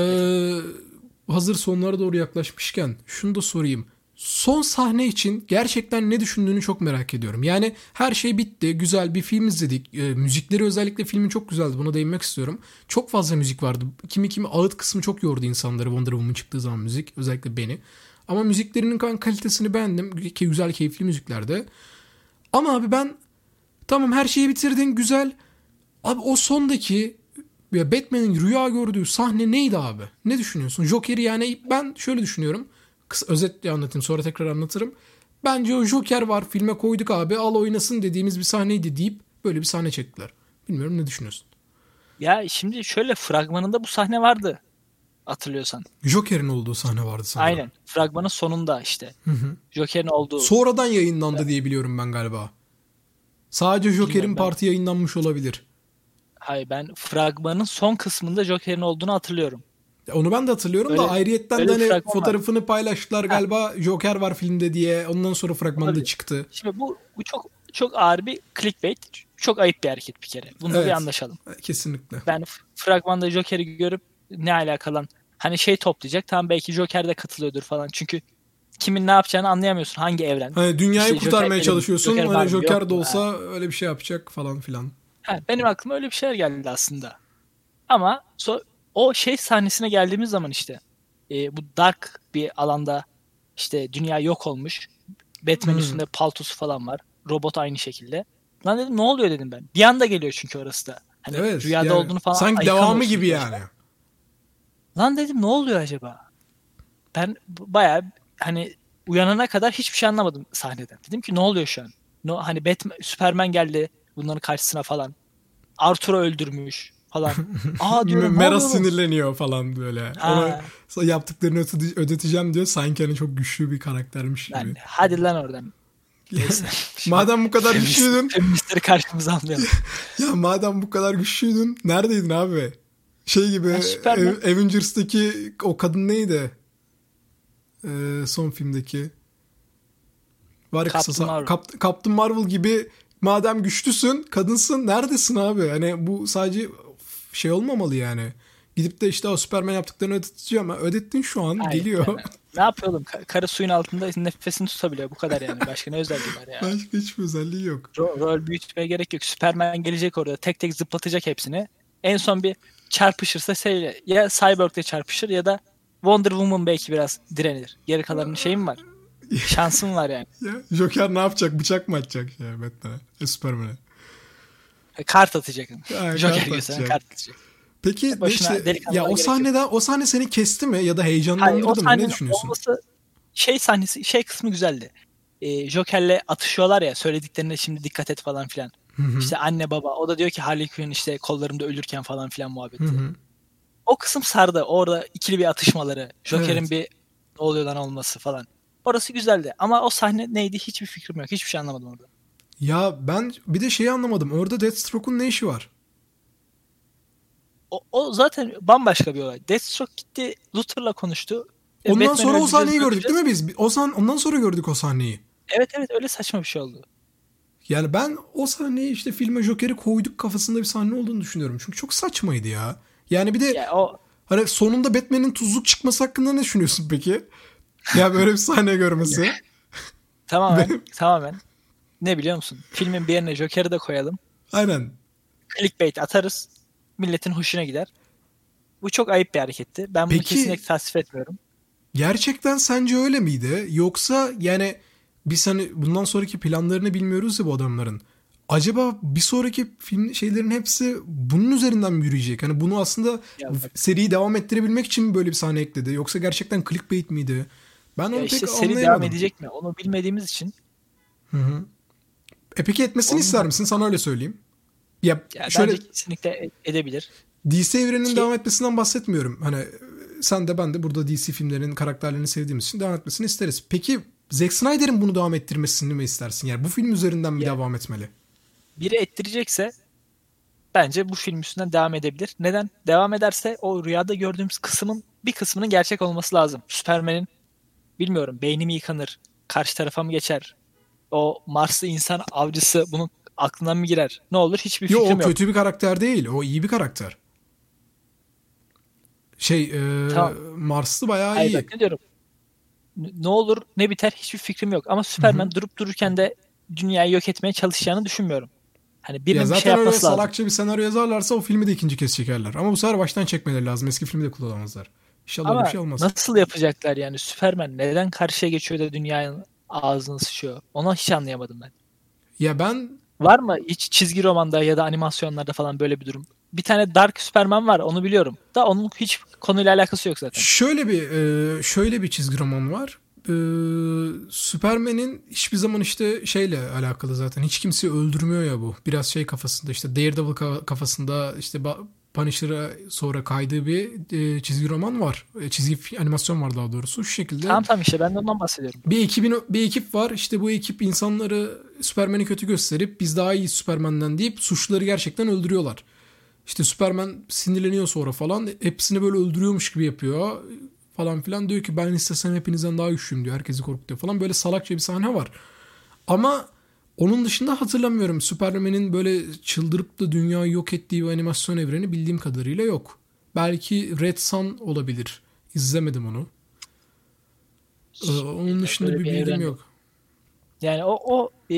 hazır sonlara doğru yaklaşmışken şunu da sorayım son sahne için gerçekten ne düşündüğünü çok merak ediyorum. Yani her şey bitti. Güzel bir film izledik. E, müzikleri özellikle filmin çok güzeldi. Buna değinmek istiyorum. Çok fazla müzik vardı. Kimi kimi ağıt kısmı çok yordu insanları Wonder Woman çıktığı zaman müzik. Özellikle beni. Ama müziklerinin kalitesini beğendim. Ki güzel keyifli müziklerde. Ama abi ben tamam her şeyi bitirdin güzel. Abi o sondaki ya Batman'in rüya gördüğü sahne neydi abi? Ne düşünüyorsun? Joker'i yani ben şöyle düşünüyorum kısa özetle anlatayım sonra tekrar anlatırım. Bence o Joker var filme koyduk abi al oynasın dediğimiz bir sahneydi deyip böyle bir sahne çektiler. Bilmiyorum ne düşünüyorsun? Ya şimdi şöyle fragmanında bu sahne vardı hatırlıyorsan. Joker'in olduğu sahne vardı sanırım. Aynen. Fragmanın sonunda işte. Hı hı. Joker'in olduğu. Sonradan yayınlandı evet. diye biliyorum ben galiba. Sadece Joker'in parti yayınlanmış olabilir. Hayır ben fragmanın son kısmında Joker'in olduğunu hatırlıyorum. Onu ben de hatırlıyorum öyle, da ayrıyetten de hani fotoğrafını var. paylaştılar galiba. Joker var filmde diye. Ondan sonra fragman da çıktı. Şimdi bu, bu çok çok ağır bir clickbait. Çok ayıp bir hareket bir kere. Bunu evet, bir anlaşalım. Kesinlikle. Ben fragmanda Joker'i görüp ne alakalan hani şey toplayacak. Tam belki Joker de katılıyordur falan. Çünkü kimin ne yapacağını anlayamıyorsun. Hangi evren? Hani dünyayı işte kurtarmaya Joker çalışıyorsun. Joker, öyle Joker de olsa ha. öyle bir şey yapacak falan filan. Ha, benim aklıma öyle bir şeyler geldi aslında. Ama so, o şey sahnesine geldiğimiz zaman işte e, bu dark bir alanda işte dünya yok olmuş. Batman hmm. üstünde paltosu falan var. Robot aynı şekilde. Lan dedim ne oluyor dedim ben. Bir anda geliyor çünkü orası da. Hani evet, rüyada yani, olduğunu falan. Sanki devamı gibi yani. Lan dedim ne oluyor acaba? Ben baya hani uyanana kadar hiçbir şey anlamadım sahneden. Dedim ki ne oluyor şu an? No, hani Batman, Superman geldi bunların karşısına falan. Arthur'u öldürmüş falan. Aa diyorum. Mera sinirleniyor falan böyle. Ha. Ona yaptıklarını ödeteceğim diyor. Sanki hani çok güçlü bir karaktermiş gibi. Yani, hadi lan oradan. madem bu kadar güçlüydün. Feministleri karşımıza almayalım. ya madem bu kadar güçlüydün neredeydin abi? Şey gibi Ev- Avengers'taki o kadın neydi? Ee, son filmdeki. Var ya Captain, Marvel. Kap- Captain Marvel gibi madem güçlüsün, kadınsın neredesin abi? Hani bu sadece şey olmamalı yani. Gidip de işte o Superman yaptıklarını ödeteceğim. Ödettin şu an Aynen. geliyor. Yani. Ne yapıyordum? Karı suyun altında nefesini tutabiliyor. Bu kadar yani. Başka ne özelliği var ya? Başka hiçbir özelliği yok. Rol, rol büyütmeye gerek yok. Superman gelecek orada. Tek tek zıplatacak hepsini. En son bir çarpışırsa şeyle ya Cyborg'la çarpışır ya da Wonder Woman belki biraz direnir. Geri kalanın şeyim var. Şansım var yani. ya, Joker ne yapacak? Bıçak mı atacak ya Batman'e? E, Superman'e? E, kart atacak. Yani, Joker gösterine kart atacak. Peki işte, ya o sahnede o sahne seni kesti mi ya da heyecanlandırdı mı? Ne düşünüyorsun? Olması, şey sahnesi şey kısmı güzeldi. Ee, Joker'le atışıyorlar ya söylediklerine şimdi dikkat et falan filan. Hı-hı. İşte anne baba o da diyor ki Harley Quinn işte kollarımda ölürken falan filan muhabbeti. Hı-hı. O kısım sardı. Orada ikili bir atışmaları. Joker'in evet. bir ne oluyor lan olması falan. Orası güzeldi. Ama o sahne neydi hiçbir fikrim yok. Hiçbir şey anlamadım orada. Ya ben bir de şeyi anlamadım. Orada Deathstroke'un ne işi var? O, o zaten bambaşka bir olay. Deathstroke gitti Luthor'la konuştu. Ondan Batman sonra o sahneyi gördük değil mi biz? O sahne, ondan sonra gördük o sahneyi. Evet evet öyle saçma bir şey oldu. Yani ben o sahneyi işte filme Joker'i koyduk kafasında bir sahne olduğunu düşünüyorum. Çünkü çok saçmaydı ya. Yani bir de ya o... hani sonunda Batman'in tuzluk çıkması hakkında ne düşünüyorsun peki? Ya böyle bir sahne görmesi. tamamen, Benim... tamamen. Ne biliyor musun? Filmin bir yerine Joker'i de koyalım. Aynen. Clickbait atarız. Milletin hoşuna gider. Bu çok ayıp bir hareketti. Ben bunu Peki, kesinlikle tasvip etmiyorum. Gerçekten sence öyle miydi? Yoksa yani biz hani bundan sonraki planlarını bilmiyoruz ya bu adamların. Acaba bir sonraki film şeylerin hepsi bunun üzerinden mi yürüyecek? Hani bunu aslında ya, seriyi devam ettirebilmek için mi böyle bir sahne ekledi? Yoksa gerçekten clickbait miydi? Ben onu işte pek seri devam edecek mi? Onu bilmediğimiz için. Hı hı. E peki etmesini Onun... ister misin? Sana öyle söyleyeyim. Ya, ya şöyle kesinlikle edebilir. DC evreninin Ki... devam etmesinden bahsetmiyorum. Hani sen de ben de burada DC filmlerinin karakterlerini sevdiğimiz için devam etmesini isteriz. Peki Zack Snyder'in bunu devam ettirmesini mi istersin? Yani bu film üzerinden mi ya, devam etmeli? Biri ettirecekse bence bu film üstünden devam edebilir. Neden? Devam ederse o rüyada gördüğümüz kısmın bir kısmının gerçek olması lazım. Superman'in bilmiyorum beynimi yıkanır, karşı tarafa mı geçer? O Marslı insan avcısı bunun aklına mı girer? Ne olur hiçbir fikrim yok. yok. O kötü bir karakter değil. O iyi bir karakter. Şey e, tamam. Marslı bayağı Hayır, iyi. Bak, ne diyorum? Ne olur ne biter hiçbir fikrim yok. Ama Superman Hı-hı. durup dururken de dünyayı yok etmeye çalışacağını düşünmüyorum. Hani birinin ya bir şey yapması lazım. salakça bir senaryo yazarlarsa o filmi de ikinci kez çekerler. Ama bu sefer baştan çekmeleri lazım. Eski filmi de kullanamazlar. İnşallah Ama bir şey olmaz. nasıl yapacaklar yani? Superman neden karşıya geçiyor da dünyanın ağzını sıçıyor? Onu hiç anlayamadım ben. Ya ben... Var mı hiç çizgi romanda ya da animasyonlarda falan böyle bir durum? Bir tane Dark Superman var onu biliyorum. Da onun hiç konuyla alakası yok zaten. Şöyle bir e, şöyle bir çizgi roman var. Ee, Superman'in hiçbir zaman işte şeyle alakalı zaten. Hiç kimseyi öldürmüyor ya bu. Biraz şey kafasında işte Daredevil kafasında işte Punisher'a sonra kaydığı bir e, çizgi roman var. E, çizgi animasyon var daha doğrusu. Şu şekilde. Tamam tamam işte ben de ondan bahsediyorum. Bir ekibin bir ekip var. İşte bu ekip insanları Superman'i kötü gösterip biz daha iyi Superman'den deyip suçluları gerçekten öldürüyorlar. İşte Superman sinirleniyor sonra falan. Hepsini böyle öldürüyormuş gibi yapıyor falan filan. Diyor ki ben istesem hepinizden daha güçlüyüm diyor. Herkesi korkutuyor falan. Böyle salakça bir sahne var. Ama onun dışında hatırlamıyorum. Superman'in böyle çıldırıp da dünyayı yok ettiği bir animasyon evreni bildiğim kadarıyla yok. Belki Red Sun olabilir. İzlemedim onu. Ee, onun dışında bir, bir bilgim yok. Yani o, o e,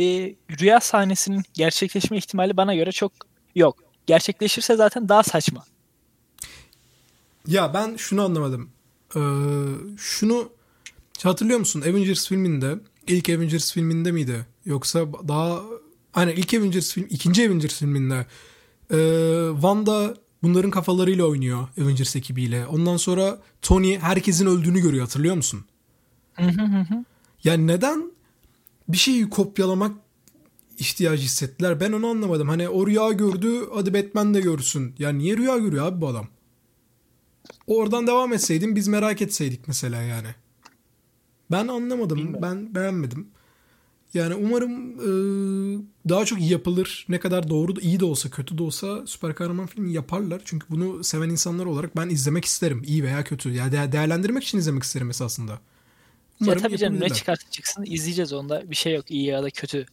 rüya sahnesinin gerçekleşme ihtimali bana göre çok yok. Gerçekleşirse zaten daha saçma. Ya ben şunu anlamadım. Ee, şunu hatırlıyor musun? Avengers filminde ilk Avengers filminde miydi? Yoksa daha Aynen ilk Avengers film, ikinci Avengers filminde e, Wanda bunların kafalarıyla oynuyor Avengers ekibiyle. Ondan sonra Tony herkesin öldüğünü görüyor hatırlıyor musun? yani neden bir şeyi kopyalamak ihtiyacı hissettiler? Ben onu anlamadım. Hani o rüya gördü hadi Batman de görsün. Yani niye rüya görüyor abi bu adam? Oradan devam etseydin biz merak etseydik mesela yani. Ben anlamadım. Bilmiyorum. Ben beğenmedim. Yani umarım e, daha çok yapılır. Ne kadar doğru iyi de olsa kötü de olsa süper kahraman filmi yaparlar. Çünkü bunu seven insanlar olarak ben izlemek isterim. İyi veya kötü. Yani de- değerlendirmek için izlemek isterim esasında. Umarım ya tabii canım ne çıkarsa çıksın izleyeceğiz onda. Bir şey yok iyi ya da kötü.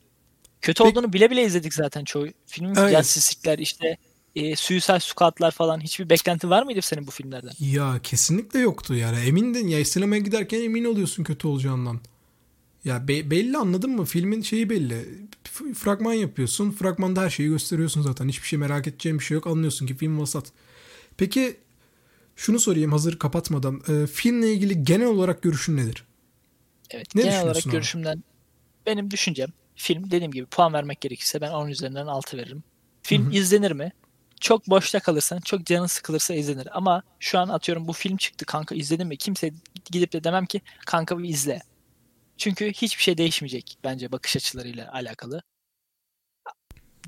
Kötü Peki, olduğunu bile bile izledik zaten çoğu. Filmin evet. İşte e, Suicide Squad'lar falan hiçbir beklenti var mıydı senin bu filmlerden? Ya kesinlikle yoktu yani. Emindin ya sinemaya giderken emin oluyorsun kötü olacağından. Ya be- belli anladın mı? Filmin şeyi belli. F- fragman yapıyorsun. Fragmanda her şeyi gösteriyorsun zaten. Hiçbir şey merak edeceğim bir şey yok. Anlıyorsun ki film vasat. Peki şunu sorayım hazır kapatmadan. E, filmle ilgili genel olarak görüşün nedir? Evet ne genel olarak abi? görüşümden benim düşüncem film dediğim gibi puan vermek gerekirse ben 10 üzerinden 6 veririm. Film Hı-hı. izlenir mi? Çok boşta kalırsan, çok canın sıkılırsa izlenir. Ama şu an atıyorum bu film çıktı kanka izledin mi? Kimse gidip de demem ki kanka bir izle. Çünkü hiçbir şey değişmeyecek bence bakış açılarıyla alakalı.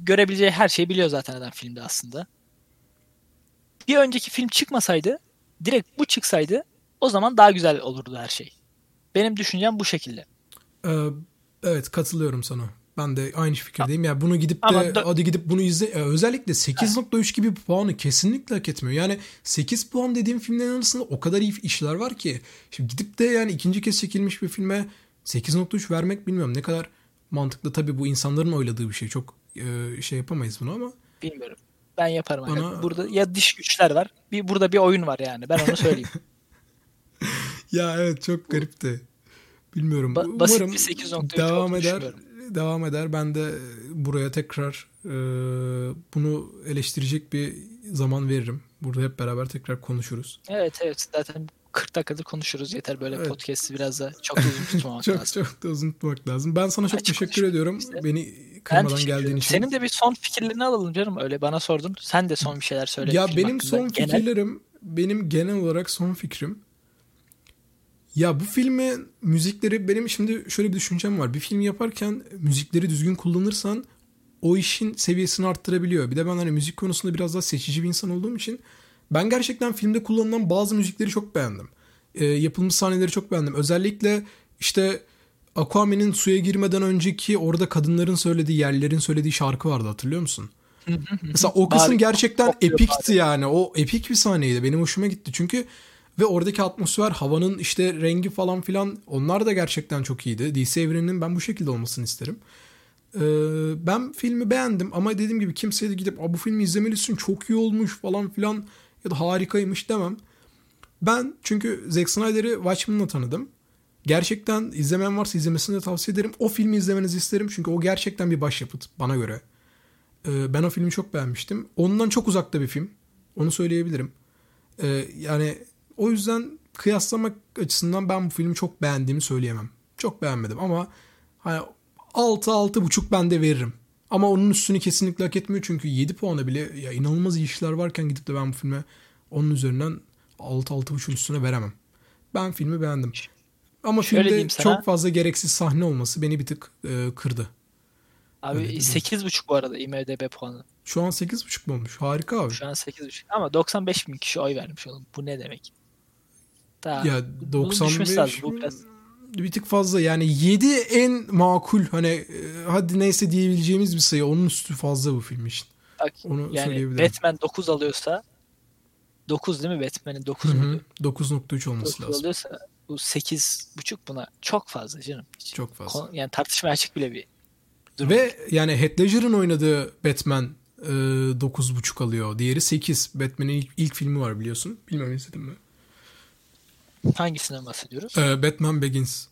Görebileceği her şeyi biliyor zaten adam filmde aslında. Bir önceki film çıkmasaydı, direkt bu çıksaydı o zaman daha güzel olurdu her şey. Benim düşüncem bu şekilde. Ee, evet katılıyorum sana. Ben de aynı fikirdeyim. Ya yani bunu gidip de da... hadi gidip bunu izle. Ee, özellikle 8.3 gibi bir puanı kesinlikle hak etmiyor. Yani 8 puan dediğim filmlerin arasında o kadar iyi işler var ki. Şimdi gidip de yani ikinci kez çekilmiş bir filme 8.3 vermek bilmiyorum ne kadar mantıklı. Tabii bu insanların oyladığı bir şey. Çok e, şey yapamayız bunu ama. Bilmiyorum. Ben yaparım. Bana... Burada ya diş güçler var. Bir burada bir oyun var yani. Ben onu söyleyeyim. ya evet çok garipti. Bilmiyorum. Ba- basit Umarım bir 8.3 devam eder. Devam eder. Ben de buraya tekrar e, bunu eleştirecek bir zaman veririm. Burada hep beraber tekrar konuşuruz. Evet evet. Zaten 40 dakikadır konuşuruz. Yeter böyle evet. podcast'i biraz da çok uzun tutmamak çok, lazım. Çok da uzun tutmak lazım. Ben sana çok Açık teşekkür ediyorum. Işte. Beni kırmadan geldiğin için. Senin de bir son fikirlerini alalım canım. Öyle bana sordun. Sen de son bir şeyler söyle. Ya benim son genel. fikirlerim, benim genel olarak son fikrim. Ya bu filme müzikleri benim şimdi şöyle bir düşüncem var. Bir film yaparken müzikleri düzgün kullanırsan o işin seviyesini arttırabiliyor. Bir de ben hani müzik konusunda biraz daha seçici bir insan olduğum için ben gerçekten filmde kullanılan bazı müzikleri çok beğendim. E, yapılmış sahneleri çok beğendim. Özellikle işte Aquaman'in suya girmeden önceki orada kadınların söylediği, yerlerin söylediği şarkı vardı hatırlıyor musun? Mesela o kısım gerçekten epikti yani. O epik bir sahneydi. Benim hoşuma gitti. Çünkü ve oradaki atmosfer, havanın işte rengi falan filan onlar da gerçekten çok iyiydi. DC evreninin ben bu şekilde olmasını isterim. Ee, ben filmi beğendim ama dediğim gibi kimseye de gidip bu filmi izlemelisin çok iyi olmuş falan filan ya da harikaymış demem. Ben çünkü Zack Snyder'ı Watchmen'la tanıdım. Gerçekten izlemeyen varsa izlemesini de tavsiye ederim. O filmi izlemenizi isterim çünkü o gerçekten bir başyapıt bana göre. Ee, ben o filmi çok beğenmiştim. Ondan çok uzakta bir film. Onu söyleyebilirim. Ee, yani o yüzden kıyaslamak açısından ben bu filmi çok beğendiğimi söyleyemem. Çok beğenmedim ama hani 6 buçuk ben de veririm. Ama onun üstünü kesinlikle hak etmiyor çünkü 7 puana bile ya inanılmaz iyi işler varken gidip de ben bu filme onun üzerinden 6-6.5'ün üstüne veremem. Ben filmi beğendim. Ama Şöyle filmde çok fazla gereksiz sahne olması beni bir tık e, kırdı. Abi 8.5 bu arada IMDB puanı. Şu an 8.5 mu olmuş? Harika abi. Şu an 8.5 ama 95 bin kişi oy vermiş oğlum. Bu ne demek? Daha ya 95 lazım. Bu biraz bir tık fazla yani 7 en makul hani e, hadi neyse diyebileceğimiz bir sayı onun üstü fazla bu film için. Bak, Onu yani Batman 9 alıyorsa 9 değil mi Batman'in 9 mu? 9.3 olması 9 lazım. alıyorsa bu 8.5 buna çok fazla canım. Hiç çok fazla. Yani tartışmaya açık bile bir durum. Ve yani Heath Ledger'ın oynadığı Batman e, 9.5 alıyor. Diğeri 8. Batman'in ilk, ilk filmi var biliyorsun. Bilmem izledin mi? Hangisinden bahsediyoruz? Ee, Batman Begins.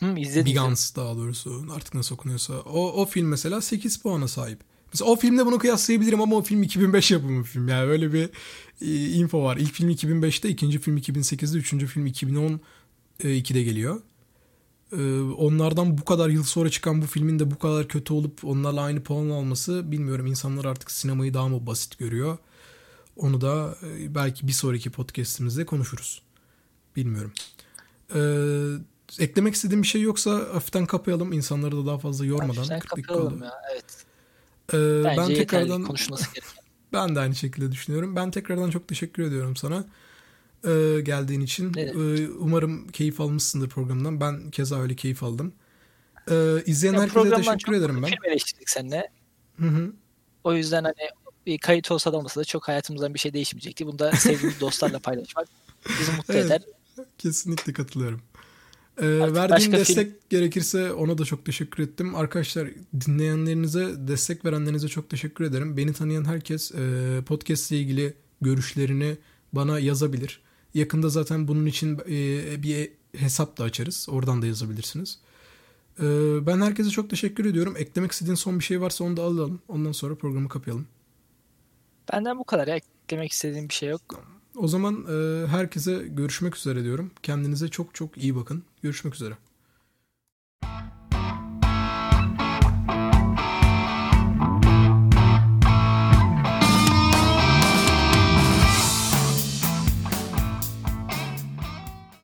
Hı, izledim. Begins daha doğrusu artık nasıl okunuyorsa. O, o film mesela 8 puana sahip. Mesela o filmde bunu kıyaslayabilirim ama o film 2005 yapımı bir film. Yani öyle bir e, info var. İlk film 2005'te, ikinci film 2008'de, üçüncü film 2012'de geliyor. E, onlardan bu kadar yıl sonra çıkan bu filmin de bu kadar kötü olup onlarla aynı puan alması bilmiyorum. İnsanlar artık sinemayı daha mı basit görüyor? Onu da e, belki bir sonraki podcastimizde konuşuruz. Bilmiyorum. Ee, eklemek istediğim bir şey yoksa hafiften kapayalım. insanları da daha fazla yormadan. Hafiften kapayalım ya evet. Ee, ben tekrardan Ben de aynı şekilde düşünüyorum. Ben tekrardan çok teşekkür ediyorum sana. Ee, geldiğin için. Ee, umarım keyif almışsındır programdan. Ben keza öyle keyif aldım. Ee, izleyen ya herkese teşekkür ederim ben. Film eleştirdik seninle. Hı hı. O yüzden hani bir kayıt olsa da olmasa da çok hayatımızdan bir şey değişmeyecekti. Bunu da sevdiğimiz dostlarla paylaşmak bizi mutlu evet, eder. Kesinlikle katılıyorum. Ee, verdiğin destek film... gerekirse ona da çok teşekkür ettim. Arkadaşlar dinleyenlerinize, destek verenlerinize çok teşekkür ederim. Beni tanıyan herkes e, podcast ile ilgili görüşlerini bana yazabilir. Yakında zaten bunun için e, bir hesap da açarız. Oradan da yazabilirsiniz. E, ben herkese çok teşekkür ediyorum. Eklemek istediğin son bir şey varsa onu da alalım. Ondan sonra programı kapayalım. Benden bu kadar. Eklemek istediğim bir şey yok. O zaman e, herkese görüşmek üzere diyorum. Kendinize çok çok iyi bakın. Görüşmek üzere.